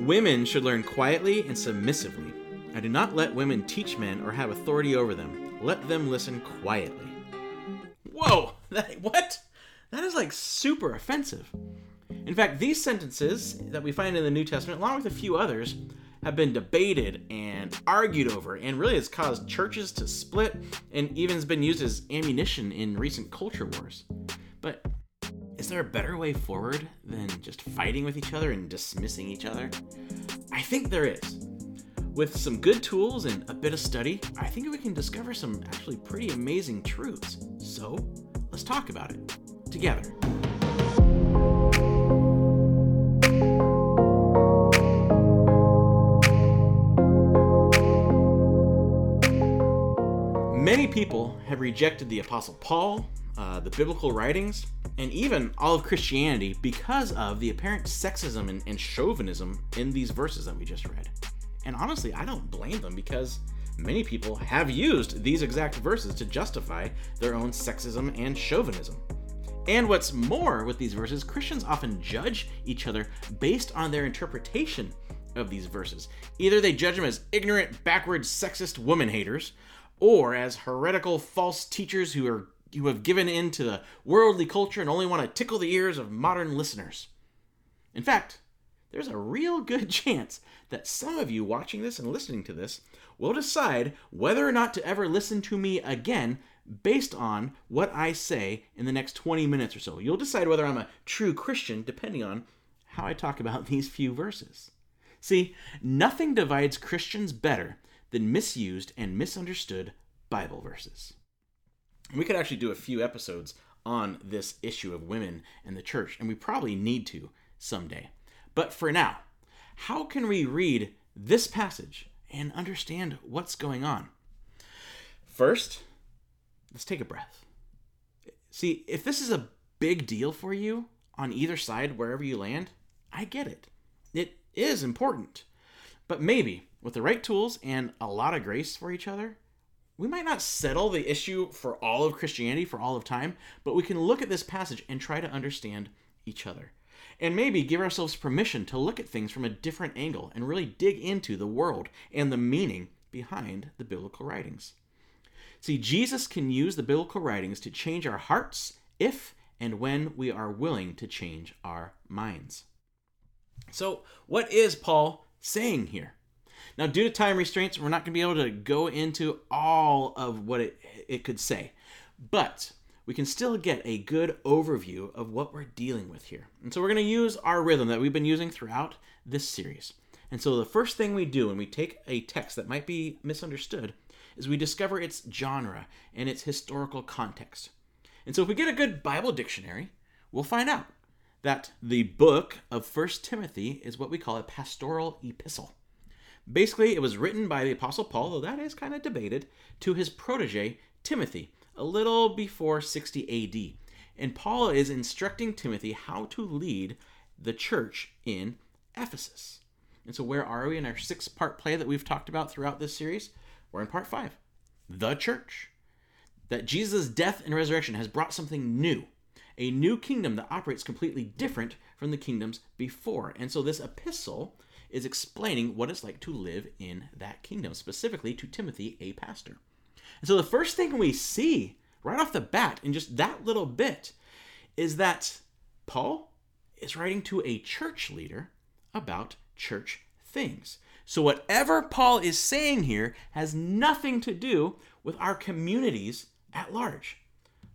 Women should learn quietly and submissively. I do not let women teach men or have authority over them. Let them listen quietly. Whoa! That, what? That is like super offensive. In fact, these sentences that we find in the New Testament, along with a few others, have been debated and argued over, and really has caused churches to split and even has been used as ammunition in recent culture wars. Is there a better way forward than just fighting with each other and dismissing each other? I think there is. With some good tools and a bit of study, I think we can discover some actually pretty amazing truths. So, let's talk about it together. Many people have rejected the Apostle Paul, uh, the biblical writings, and even all of Christianity because of the apparent sexism and, and chauvinism in these verses that we just read. And honestly, I don't blame them because many people have used these exact verses to justify their own sexism and chauvinism. And what's more with these verses, Christians often judge each other based on their interpretation of these verses. Either they judge them as ignorant, backward, sexist woman haters, or as heretical false teachers who are who have given in to the worldly culture and only want to tickle the ears of modern listeners. In fact, there's a real good chance that some of you watching this and listening to this will decide whether or not to ever listen to me again based on what I say in the next 20 minutes or so. You'll decide whether I'm a true Christian depending on how I talk about these few verses. See, nothing divides Christians better than misused and misunderstood Bible verses. We could actually do a few episodes on this issue of women and the church, and we probably need to someday. But for now, how can we read this passage and understand what's going on? First, let's take a breath. See, if this is a big deal for you on either side, wherever you land, I get it. It is important. But maybe with the right tools and a lot of grace for each other, we might not settle the issue for all of Christianity for all of time, but we can look at this passage and try to understand each other. And maybe give ourselves permission to look at things from a different angle and really dig into the world and the meaning behind the biblical writings. See, Jesus can use the biblical writings to change our hearts if and when we are willing to change our minds. So, what is Paul saying here? Now, due to time restraints, we're not going to be able to go into all of what it, it could say, but we can still get a good overview of what we're dealing with here. And so we're going to use our rhythm that we've been using throughout this series. And so the first thing we do when we take a text that might be misunderstood is we discover its genre and its historical context. And so if we get a good Bible dictionary, we'll find out that the book of First Timothy is what we call a pastoral epistle. Basically, it was written by the Apostle Paul, though that is kind of debated, to his protege, Timothy, a little before 60 AD. And Paul is instructing Timothy how to lead the church in Ephesus. And so, where are we in our six part play that we've talked about throughout this series? We're in part five the church. That Jesus' death and resurrection has brought something new, a new kingdom that operates completely different from the kingdoms before. And so, this epistle is explaining what it's like to live in that kingdom, specifically to Timothy, a pastor. And so the first thing we see right off the bat in just that little bit is that Paul is writing to a church leader about church things. So whatever Paul is saying here has nothing to do with our communities at large.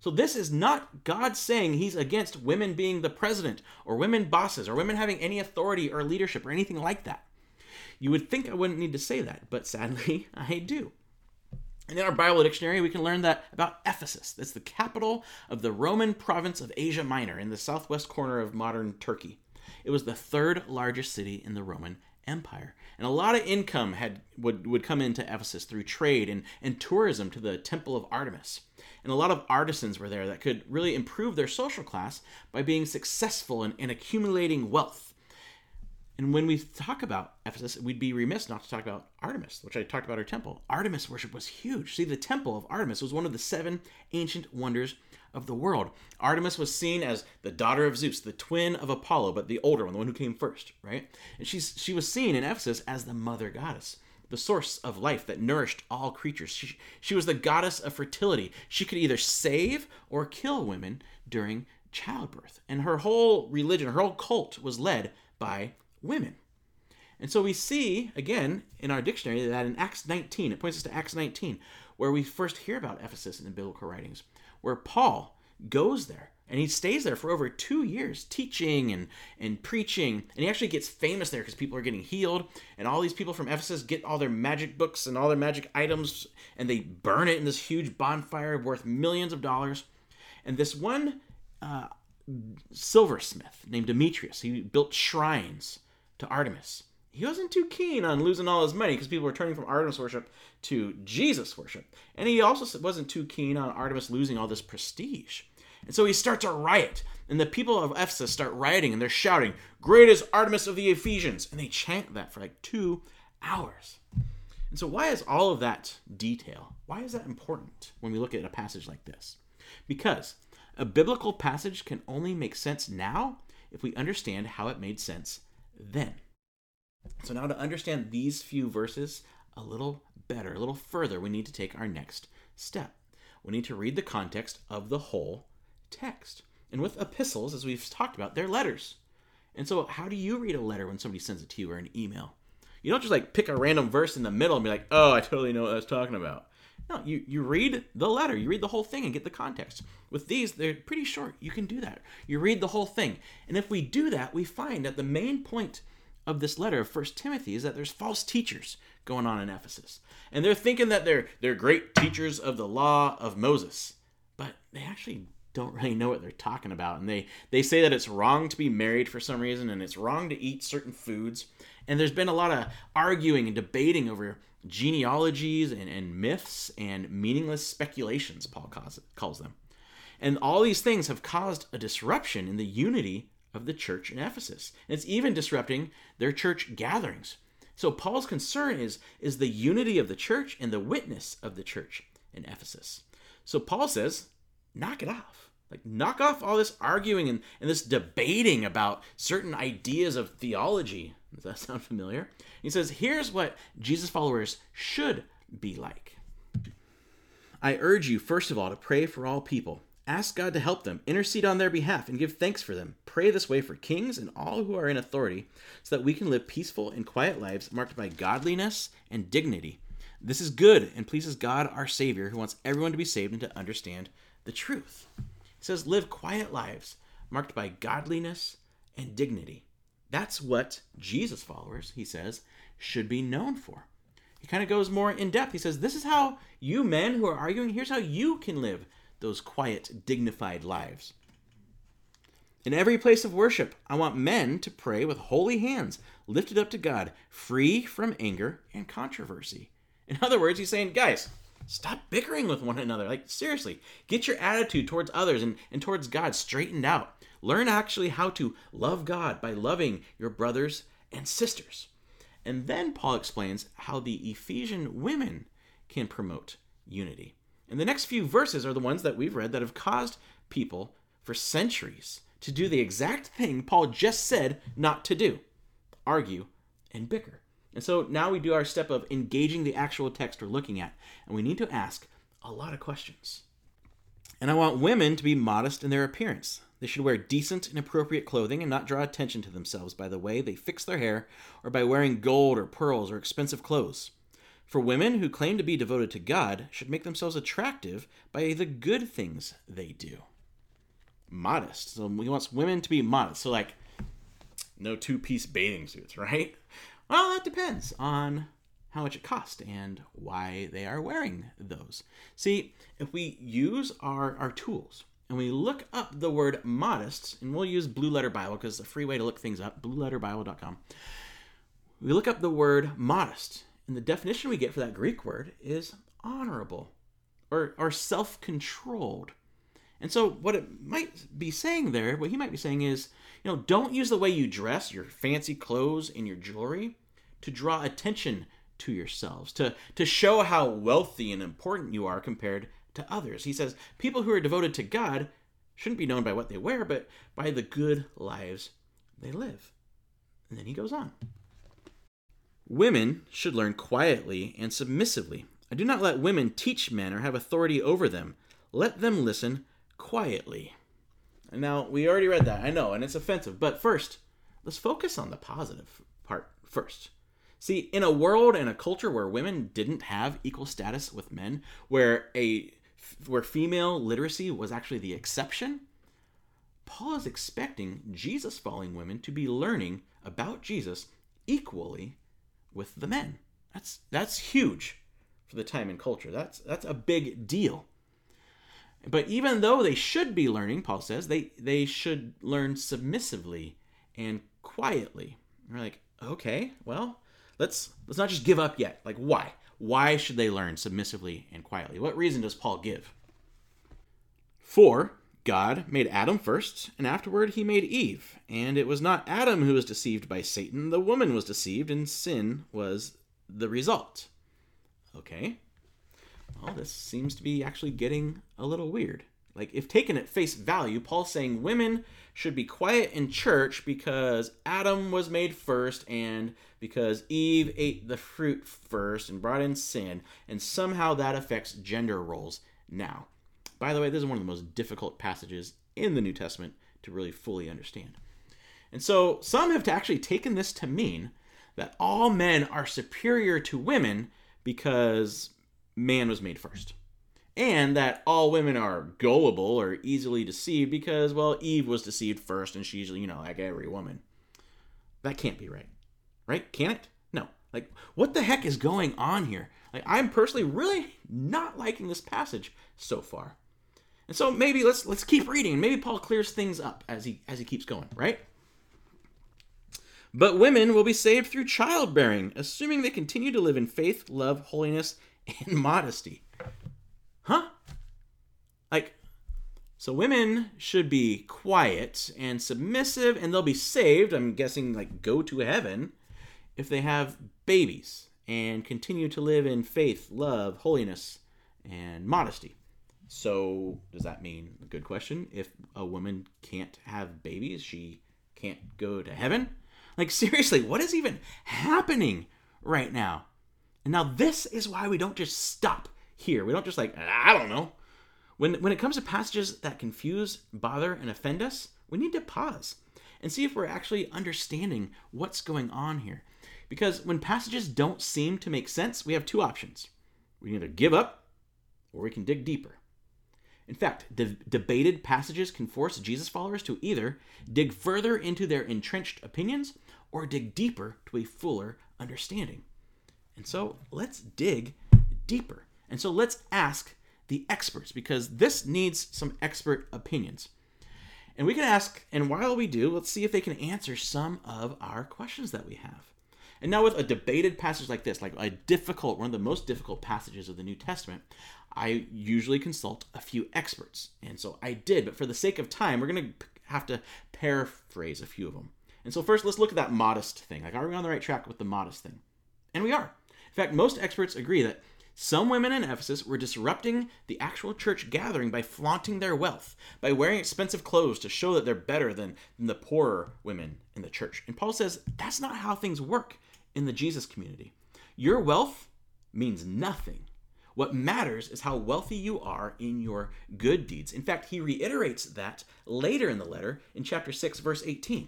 So this is not God saying he's against women being the president or women bosses or women having any authority or leadership or anything like that. You would think I wouldn't need to say that, but sadly I do. And in our Bible dictionary, we can learn that about Ephesus. That's the capital of the Roman province of Asia Minor in the southwest corner of modern Turkey. It was the third largest city in the Roman Empire. And a lot of income had would, would come into Ephesus through trade and, and tourism to the Temple of Artemis and a lot of artisans were there that could really improve their social class by being successful in, in accumulating wealth. And when we talk about Ephesus, we'd be remiss not to talk about Artemis, which I talked about her temple. Artemis worship was huge. See, the temple of Artemis was one of the seven ancient wonders of the world. Artemis was seen as the daughter of Zeus, the twin of Apollo, but the older one, the one who came first, right? And she's she was seen in Ephesus as the mother goddess, the source of life that nourished all creatures. She, she was the goddess of fertility. She could either save or kill women during childbirth. And her whole religion, her whole cult was led by women. And so we see, again, in our dictionary that in Acts 19, it points us to Acts 19, where we first hear about Ephesus in the biblical writings, where Paul goes there and he stays there for over two years teaching and, and preaching. And he actually gets famous there because people are getting healed. And all these people from Ephesus get all their magic books and all their magic items and they burn it in this huge bonfire worth millions of dollars. And this one uh, silversmith named Demetrius, he built shrines to Artemis. He wasn't too keen on losing all his money because people were turning from Artemis worship to Jesus worship. And he also wasn't too keen on Artemis losing all this prestige. And so he starts a riot. And the people of Ephesus start rioting and they're shouting, Great is Artemis of the Ephesians. And they chant that for like two hours. And so, why is all of that detail? Why is that important when we look at a passage like this? Because a biblical passage can only make sense now if we understand how it made sense then. So, now to understand these few verses a little better, a little further, we need to take our next step. We need to read the context of the whole text. And with epistles, as we've talked about, they're letters. And so, how do you read a letter when somebody sends it to you or an email? You don't just like pick a random verse in the middle and be like, oh, I totally know what I was talking about. No, you, you read the letter, you read the whole thing and get the context. With these, they're pretty short. You can do that. You read the whole thing. And if we do that, we find that the main point of this letter of First Timothy is that there's false teachers going on in Ephesus. And they're thinking that they're they're great teachers of the law of Moses. But they actually don't really know what they're talking about. And they, they say that it's wrong to be married for some reason and it's wrong to eat certain foods. And there's been a lot of arguing and debating over genealogies and, and myths and meaningless speculations, Paul calls, calls them. And all these things have caused a disruption in the unity of the church in Ephesus. And it's even disrupting their church gatherings. So Paul's concern is, is the unity of the church and the witness of the church in Ephesus. So Paul says, knock it off. Like, knock off all this arguing and, and this debating about certain ideas of theology. Does that sound familiar? He says, here's what Jesus followers should be like. I urge you, first of all, to pray for all people Ask God to help them, intercede on their behalf, and give thanks for them. Pray this way for kings and all who are in authority, so that we can live peaceful and quiet lives marked by godliness and dignity. This is good and pleases God our Savior, who wants everyone to be saved and to understand the truth. Says, Live quiet lives marked by godliness and dignity. That's what Jesus followers, he says, should be known for. He kind of goes more in depth. He says, This is how you men who are arguing, here's how you can live those quiet, dignified lives. In every place of worship, I want men to pray with holy hands lifted up to God, free from anger and controversy. In other words, he's saying, guys, stop bickering with one another. Like, seriously, get your attitude towards others and, and towards God straightened out. Learn actually how to love God by loving your brothers and sisters. And then Paul explains how the Ephesian women can promote unity. And the next few verses are the ones that we've read that have caused people for centuries to do the exact thing Paul just said not to do argue and bicker. And so now we do our step of engaging the actual text we're looking at, and we need to ask a lot of questions. And I want women to be modest in their appearance. They should wear decent and appropriate clothing and not draw attention to themselves by the way they fix their hair or by wearing gold or pearls or expensive clothes. For women who claim to be devoted to God should make themselves attractive by the good things they do. Modest. So he wants women to be modest. So, like, no two piece bathing suits, right? Well, that depends on how much it costs and why they are wearing those. See, if we use our, our tools and we look up the word modest, and we'll use Blue Letter Bible because it's a free way to look things up, blueletterbible.com. We look up the word modest and the definition we get for that Greek word is honorable or, or self controlled. And so, what it might be saying there, what he might be saying is, you know, don't use the way you dress, your fancy clothes, and your jewelry to draw attention to yourselves, to, to show how wealthy and important you are compared to others. He says, people who are devoted to God shouldn't be known by what they wear, but by the good lives they live. And then he goes on. Women should learn quietly and submissively. I do not let women teach men or have authority over them. Let them listen quietly. Now, we already read that, I know, and it's offensive, but first, let's focus on the positive part first. See, in a world and a culture where women didn't have equal status with men, where a where female literacy was actually the exception, Paul is expecting Jesus following women to be learning about Jesus equally with the men. That's that's huge for the time and culture. That's that's a big deal. But even though they should be learning, Paul says, they, they should learn submissively and quietly. We're like, okay, well, let's let's not just give up yet. Like why? Why should they learn submissively and quietly? What reason does Paul give? For God made Adam first, and afterward he made Eve. And it was not Adam who was deceived by Satan, the woman was deceived, and sin was the result. Okay. Well, this seems to be actually getting a little weird. Like, if taken at face value, Paul's saying women should be quiet in church because Adam was made first and because Eve ate the fruit first and brought in sin, and somehow that affects gender roles now. By the way, this is one of the most difficult passages in the New Testament to really fully understand. And so some have actually taken this to mean that all men are superior to women because man was made first. And that all women are gullible or easily deceived because, well, Eve was deceived first and she's, you know, like every woman. That can't be right. Right? Can it? No. Like, what the heck is going on here? Like, I'm personally really not liking this passage so far. And so maybe let's let's keep reading. Maybe Paul clears things up as he as he keeps going, right? But women will be saved through childbearing, assuming they continue to live in faith, love, holiness, and modesty. Huh? Like so women should be quiet and submissive and they'll be saved, I'm guessing like go to heaven if they have babies and continue to live in faith, love, holiness, and modesty. So, does that mean, good question, if a woman can't have babies, she can't go to heaven? Like, seriously, what is even happening right now? And now, this is why we don't just stop here. We don't just, like, I don't know. When, when it comes to passages that confuse, bother, and offend us, we need to pause and see if we're actually understanding what's going on here. Because when passages don't seem to make sense, we have two options. We can either give up or we can dig deeper. In fact, de- debated passages can force Jesus followers to either dig further into their entrenched opinions or dig deeper to a fuller understanding. And so let's dig deeper. And so let's ask the experts because this needs some expert opinions. And we can ask, and while we do, let's see if they can answer some of our questions that we have. And now, with a debated passage like this, like a difficult, one of the most difficult passages of the New Testament, I usually consult a few experts. And so I did, but for the sake of time, we're going to have to paraphrase a few of them. And so, first, let's look at that modest thing. Like, are we on the right track with the modest thing? And we are. In fact, most experts agree that some women in Ephesus were disrupting the actual church gathering by flaunting their wealth, by wearing expensive clothes to show that they're better than, than the poorer women in the church. And Paul says that's not how things work in the Jesus community. Your wealth means nothing. What matters is how wealthy you are in your good deeds. In fact, he reiterates that later in the letter in chapter 6, verse 18.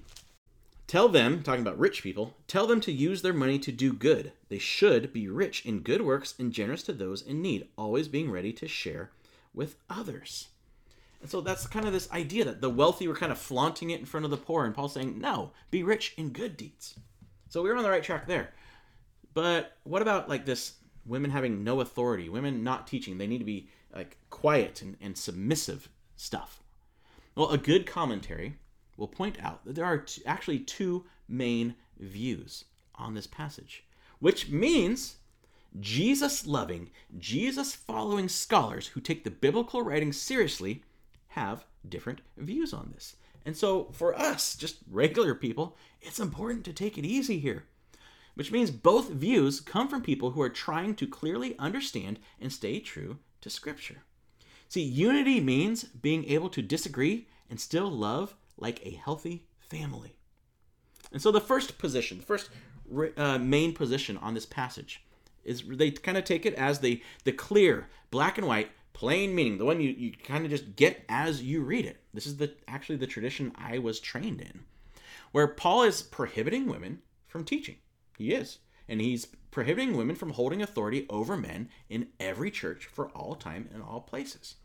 Tell them, talking about rich people, tell them to use their money to do good. They should be rich in good works and generous to those in need, always being ready to share with others. And so that's kind of this idea that the wealthy were kind of flaunting it in front of the poor, and Paul's saying, no, be rich in good deeds. So we are on the right track there. But what about like this women having no authority, women not teaching? They need to be like quiet and, and submissive stuff. Well, a good commentary will point out that there are t- actually two main views on this passage, which means Jesus loving, Jesus following scholars who take the biblical writings seriously have different views on this. And so for us, just regular people, it's important to take it easy here. Which means both views come from people who are trying to clearly understand and stay true to Scripture. See, unity means being able to disagree and still love like a healthy family. And so the first position, the first uh, main position on this passage is they kind of take it as the the clear black and white plain meaning the one you, you kind of just get as you read it. This is the actually the tradition i was trained in where paul is prohibiting women from teaching. He is. And he's prohibiting women from holding authority over men in every church for all time and all places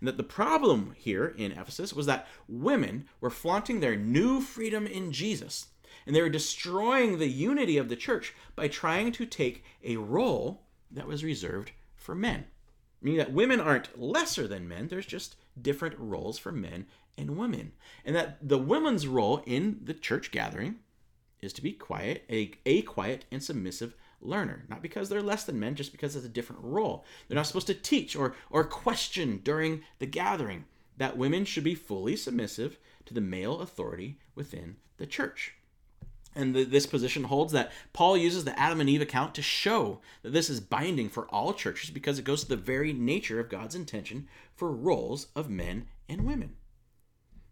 and that the problem here in ephesus was that women were flaunting their new freedom in jesus and they were destroying the unity of the church by trying to take a role that was reserved for men. Meaning that women aren't lesser than men, there's just different roles for men and women. And that the women's role in the church gathering is to be quiet, a, a quiet and submissive learner. Not because they're less than men, just because it's a different role. They're not supposed to teach or, or question during the gathering. That women should be fully submissive to the male authority within the church. And the, this position holds that Paul uses the Adam and Eve account to show that this is binding for all churches because it goes to the very nature of God's intention for roles of men and women.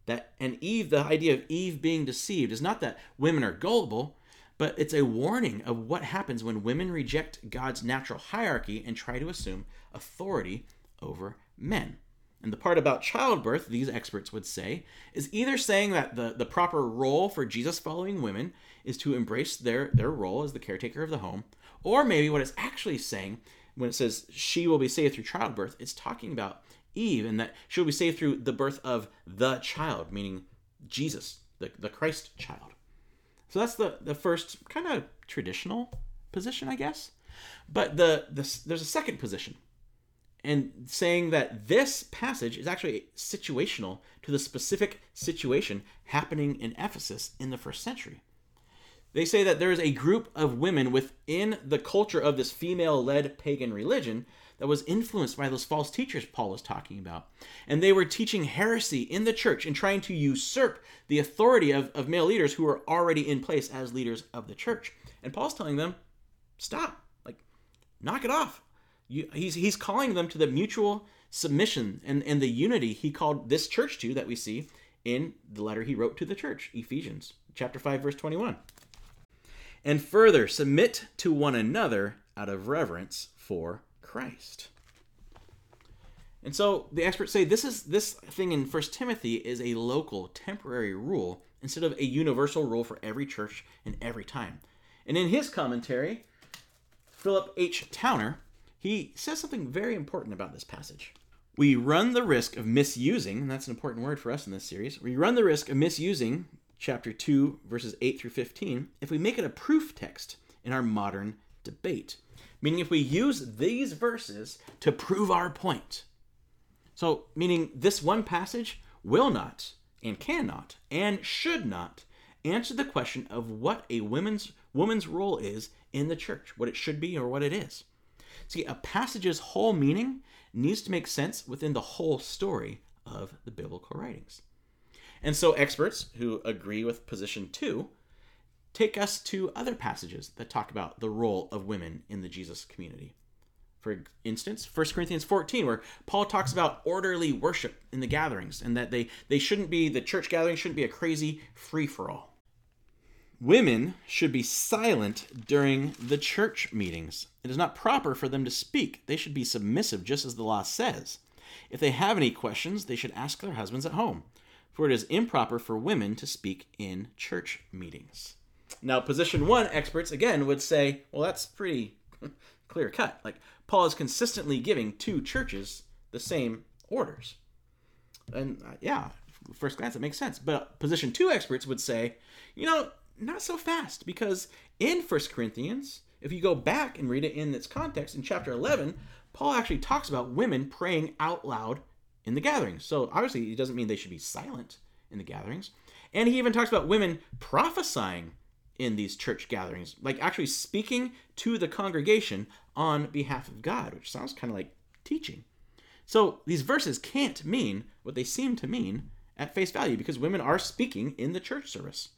That and Eve, the idea of Eve being deceived is not that women are gullible, but it's a warning of what happens when women reject God's natural hierarchy and try to assume authority over men. And the part about childbirth, these experts would say, is either saying that the, the proper role for Jesus following women is to embrace their, their role as the caretaker of the home, or maybe what it's actually saying when it says she will be saved through childbirth, it's talking about Eve and that she will be saved through the birth of the child, meaning Jesus, the, the Christ child. So that's the, the first kind of traditional position, I guess. But the, the there's a second position and saying that this passage is actually situational to the specific situation happening in Ephesus in the first century. They say that there is a group of women within the culture of this female led pagan religion that was influenced by those false teachers Paul was talking about. And they were teaching heresy in the church and trying to usurp the authority of, of male leaders who were already in place as leaders of the church. And Paul's telling them, stop, like, knock it off. You, he's, he's calling them to the mutual submission and, and the unity he called this church to that we see in the letter he wrote to the church, Ephesians chapter 5 verse 21. And further, submit to one another out of reverence for Christ. And so the experts say this is this thing in First Timothy is a local, temporary rule instead of a universal rule for every church and every time. And in his commentary, Philip H. Towner he says something very important about this passage. We run the risk of misusing, and that's an important word for us in this series. We run the risk of misusing chapter 2, verses 8 through 15, if we make it a proof text in our modern debate. Meaning, if we use these verses to prove our point. So, meaning this one passage will not, and cannot, and should not answer the question of what a woman's woman's role is in the church, what it should be or what it is. See, a passage's whole meaning needs to make sense within the whole story of the biblical writings. And so, experts who agree with position two take us to other passages that talk about the role of women in the Jesus community. For instance, 1 Corinthians 14, where Paul talks about orderly worship in the gatherings and that they, they shouldn't be, the church gathering shouldn't be a crazy free for all. Women should be silent during the church meetings. It is not proper for them to speak. They should be submissive, just as the law says. If they have any questions, they should ask their husbands at home, for it is improper for women to speak in church meetings. Now, position one experts again would say, well, that's pretty clear cut. Like, Paul is consistently giving two churches the same orders. And uh, yeah, first glance, it makes sense. But position two experts would say, you know, not so fast because in First Corinthians, if you go back and read it in its context in chapter 11, Paul actually talks about women praying out loud in the gatherings. So obviously, it doesn't mean they should be silent in the gatherings. And he even talks about women prophesying in these church gatherings, like actually speaking to the congregation on behalf of God, which sounds kind of like teaching. So these verses can't mean what they seem to mean at face value because women are speaking in the church service.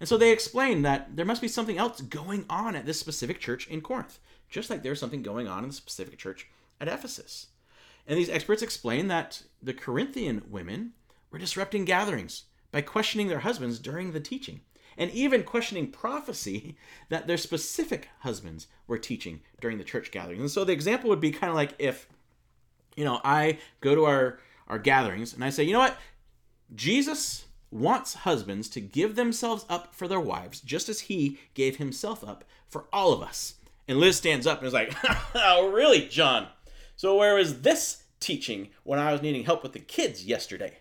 And so they explain that there must be something else going on at this specific church in Corinth, just like there's something going on in the specific church at Ephesus. And these experts explain that the Corinthian women were disrupting gatherings by questioning their husbands during the teaching, and even questioning prophecy that their specific husbands were teaching during the church gatherings. And so the example would be kind of like if, you know, I go to our, our gatherings and I say, you know what? Jesus wants husbands to give themselves up for their wives, just as he gave himself up for all of us. And Liz stands up and is like, Oh, really, John? So, where was this teaching when I was needing help with the kids yesterday?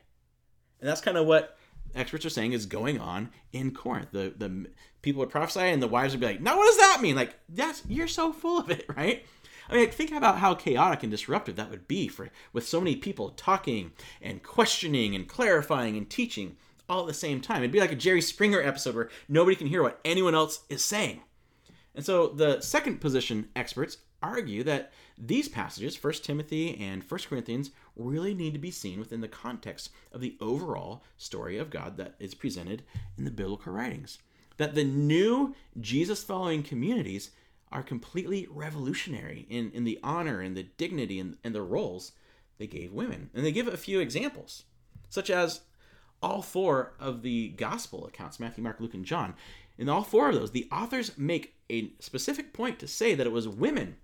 And that's kind of what experts are saying is going on in Corinth. The, the people would prophesy, and the wives would be like, Now, what does that mean? Like, that's you're so full of it, right? I mean, think about how chaotic and disruptive that would be for with so many people talking and questioning and clarifying and teaching all at the same time. It'd be like a Jerry Springer episode where nobody can hear what anyone else is saying. And so the second position experts argue that these passages, 1 Timothy and 1 Corinthians, really need to be seen within the context of the overall story of God that is presented in the biblical writings. That the new Jesus following communities are completely revolutionary in, in the honor and the dignity and, and the roles they gave women. And they give a few examples, such as all four of the gospel accounts Matthew, Mark, Luke, and John. In all four of those, the authors make a specific point to say that it was women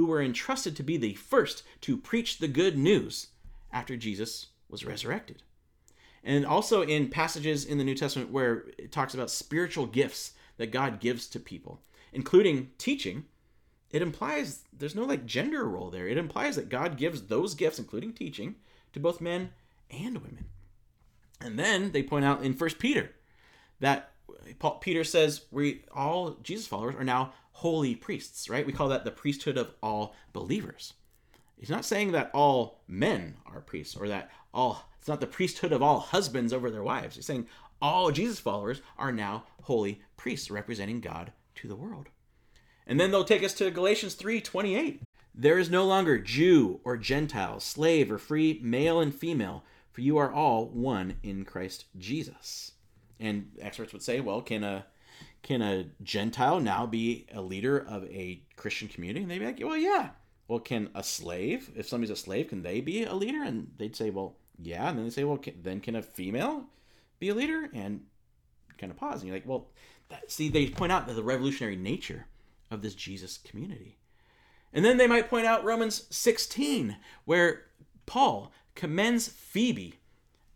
who were entrusted to be the first to preach the good news after Jesus was resurrected. And also in passages in the New Testament where it talks about spiritual gifts that God gives to people, including teaching, it implies there's no like gender role there. It implies that God gives those gifts, including teaching, to both men and women. And then they point out in First Peter that Paul, Peter says we all Jesus followers are now holy priests, right? We call that the priesthood of all believers. He's not saying that all men are priests or that all it's not the priesthood of all husbands over their wives. He's saying all Jesus followers are now holy priests representing God to the world. And then they'll take us to Galatians 3:28. There is no longer Jew or Gentile, slave or free, male and female, for you are all one in Christ Jesus. And experts would say, well, can a can a Gentile now be a leader of a Christian community? And they'd be like, well, yeah. Well, can a slave, if somebody's a slave, can they be a leader? And they'd say, well, yeah. And then they say, well, can, then can a female be a leader? And kind of pause. And you're like, well, that, see, they point out the revolutionary nature of this Jesus community. And then they might point out Romans 16, where Paul commends Phoebe,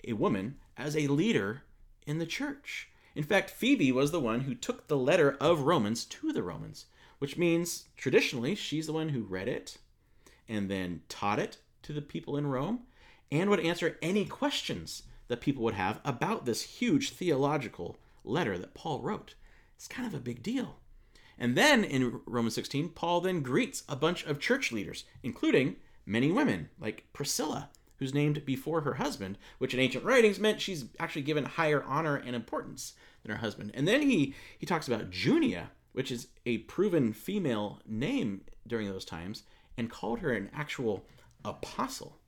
a woman, as a leader in the church. In fact, Phoebe was the one who took the letter of Romans to the Romans, which means traditionally she's the one who read it and then taught it to the people in Rome and would answer any questions that people would have about this huge theological letter that Paul wrote. It's kind of a big deal. And then in Romans 16, Paul then greets a bunch of church leaders, including many women like Priscilla who's named before her husband, which in ancient writings meant she's actually given higher honor and importance than her husband. And then he he talks about Junia, which is a proven female name during those times, and called her an actual apostle.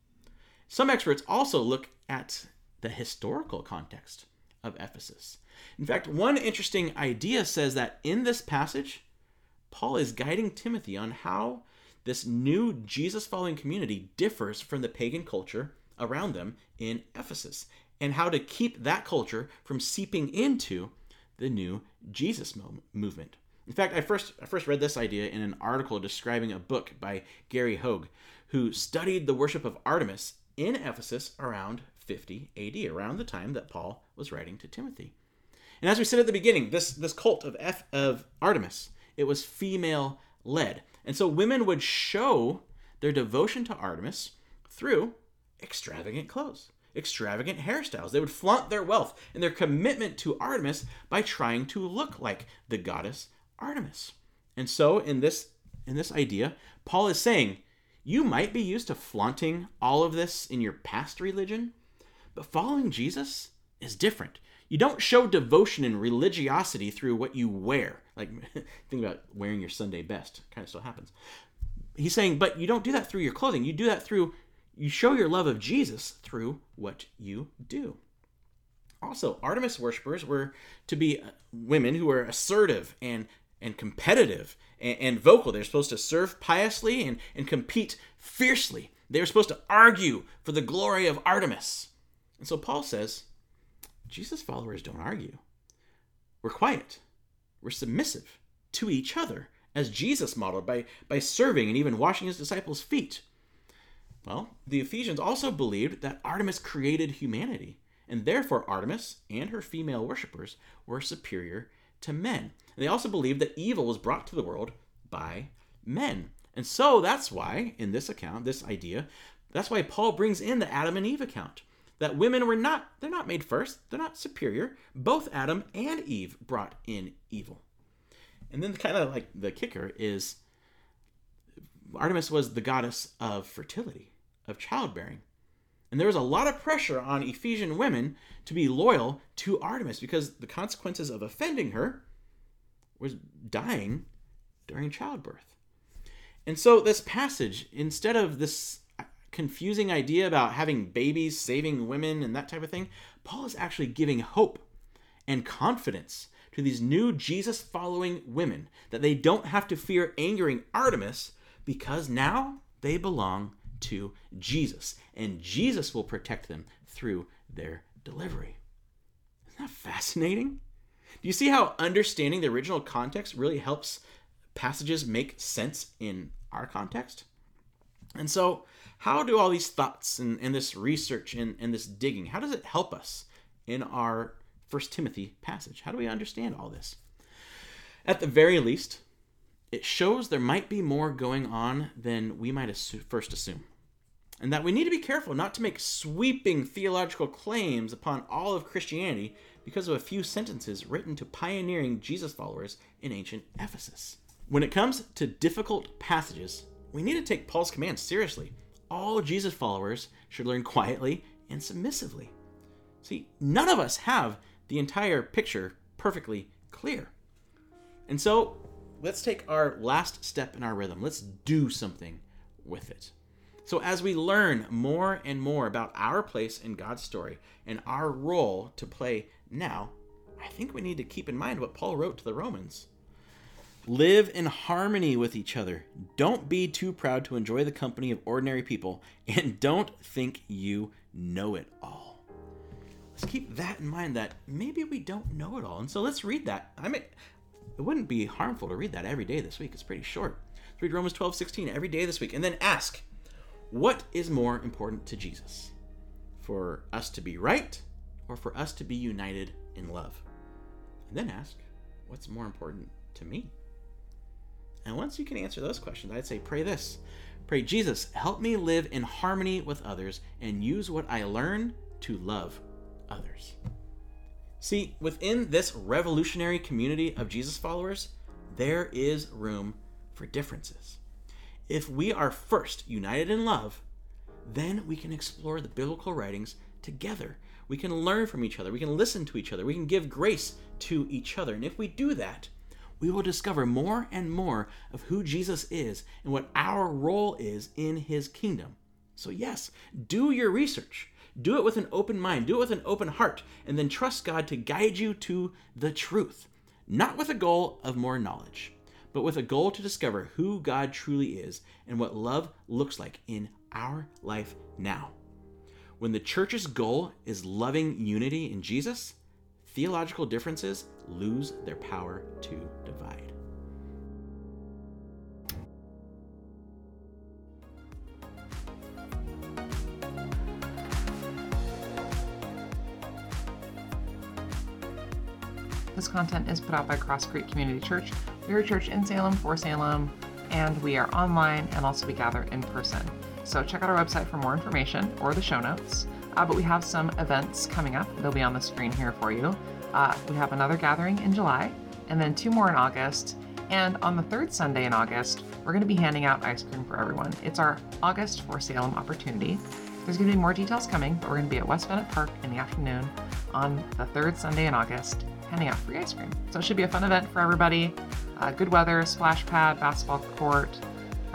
Some experts also look at the historical context of Ephesus. In fact, one interesting idea says that in this passage, Paul is guiding Timothy on how this new Jesus following community differs from the pagan culture around them in Ephesus and how to keep that culture from seeping into the new Jesus movement. In fact, I first I first read this idea in an article describing a book by Gary Hoag, who studied the worship of Artemis in Ephesus around 50 AD, around the time that Paul was writing to Timothy. And as we said at the beginning, this this cult of F, of Artemis, it was female led. And so women would show their devotion to Artemis through extravagant clothes, extravagant hairstyles. They would flaunt their wealth and their commitment to Artemis by trying to look like the goddess Artemis. And so in this in this idea, Paul is saying, you might be used to flaunting all of this in your past religion, but following Jesus is different. You don't show devotion and religiosity through what you wear. Like, think about wearing your Sunday best. Kind of still happens. He's saying, but you don't do that through your clothing. You do that through You show your love of Jesus through what you do. Also, Artemis worshippers were to be uh, women who were assertive and and competitive and, and vocal. They're supposed to serve piously and, and compete fiercely. They were supposed to argue for the glory of Artemis. And so Paul says, Jesus followers don't argue. We're quiet. We're submissive to each other, as Jesus modeled by, by serving and even washing his disciples' feet. Well, the Ephesians also believed that Artemis created humanity, and therefore Artemis and her female worshippers were superior to men. And they also believed that evil was brought to the world by men. And so that's why, in this account, this idea, that's why Paul brings in the Adam and Eve account. That women were not, they're not made first, they're not superior. Both Adam and Eve brought in evil. And then kind of like the kicker is Artemis was the goddess of fertility, of childbearing. And there was a lot of pressure on Ephesian women to be loyal to Artemis because the consequences of offending her was dying during childbirth. And so, this passage, instead of this confusing idea about having babies, saving women, and that type of thing, Paul is actually giving hope and confidence to these new Jesus following women that they don't have to fear angering Artemis because now they belong to Jesus, and Jesus will protect them through their delivery. Isn't that fascinating? Do you see how understanding the original context really helps passages make sense in our context? And so, how do all these thoughts and, and this research and, and this digging, how does it help us in our First Timothy passage? How do we understand all this? At the very least, it shows there might be more going on than we might assu- first assume. And that we need to be careful not to make sweeping theological claims upon all of Christianity because of a few sentences written to pioneering Jesus followers in ancient Ephesus. When it comes to difficult passages, we need to take Paul's command seriously. All Jesus followers should learn quietly and submissively. See, none of us have the entire picture perfectly clear. And so, let's take our last step in our rhythm. Let's do something with it. So, as we learn more and more about our place in God's story and our role to play now, I think we need to keep in mind what Paul wrote to the Romans. Live in harmony with each other. Don't be too proud to enjoy the company of ordinary people, and don't think you know it all. Let's keep that in mind that maybe we don't know it all. And so let's read that. I mean, it wouldn't be harmful to read that every day this week. It's pretty short. Let's read Romans 12, 16 every day this week, and then ask, what is more important to Jesus? For us to be right or for us to be united in love? And then ask, what's more important to me? And once you can answer those questions, I'd say pray this. Pray, Jesus, help me live in harmony with others and use what I learn to love others. See, within this revolutionary community of Jesus followers, there is room for differences. If we are first united in love, then we can explore the biblical writings together. We can learn from each other. We can listen to each other. We can give grace to each other. And if we do that, we will discover more and more of who Jesus is and what our role is in his kingdom. So, yes, do your research. Do it with an open mind, do it with an open heart, and then trust God to guide you to the truth, not with a goal of more knowledge, but with a goal to discover who God truly is and what love looks like in our life now. When the church's goal is loving unity in Jesus, theological differences lose their power to divide. This content is put out by Cross Creek Community Church. We're a church in Salem for Salem, and we are online and also we gather in person. So check out our website for more information or the show notes. Uh, but we have some events coming up. They'll be on the screen here for you. Uh, we have another gathering in July, and then two more in August. And on the third Sunday in August, we're going to be handing out ice cream for everyone. It's our August for Salem opportunity. There's going to be more details coming, but we're going to be at West Bennett Park in the afternoon on the third Sunday in August, handing out free ice cream. So it should be a fun event for everybody. Uh, good weather, splash pad, basketball court,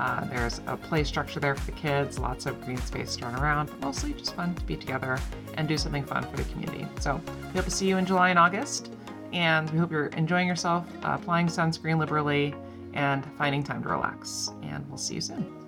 Uh, there's a play structure there for the kids, lots of green space to run around, but mostly just fun to be together and do something fun for the community. So we hope to see you in July and August, and we hope you're enjoying yourself, uh, applying sunscreen liberally, and finding time to relax. And we'll see you soon.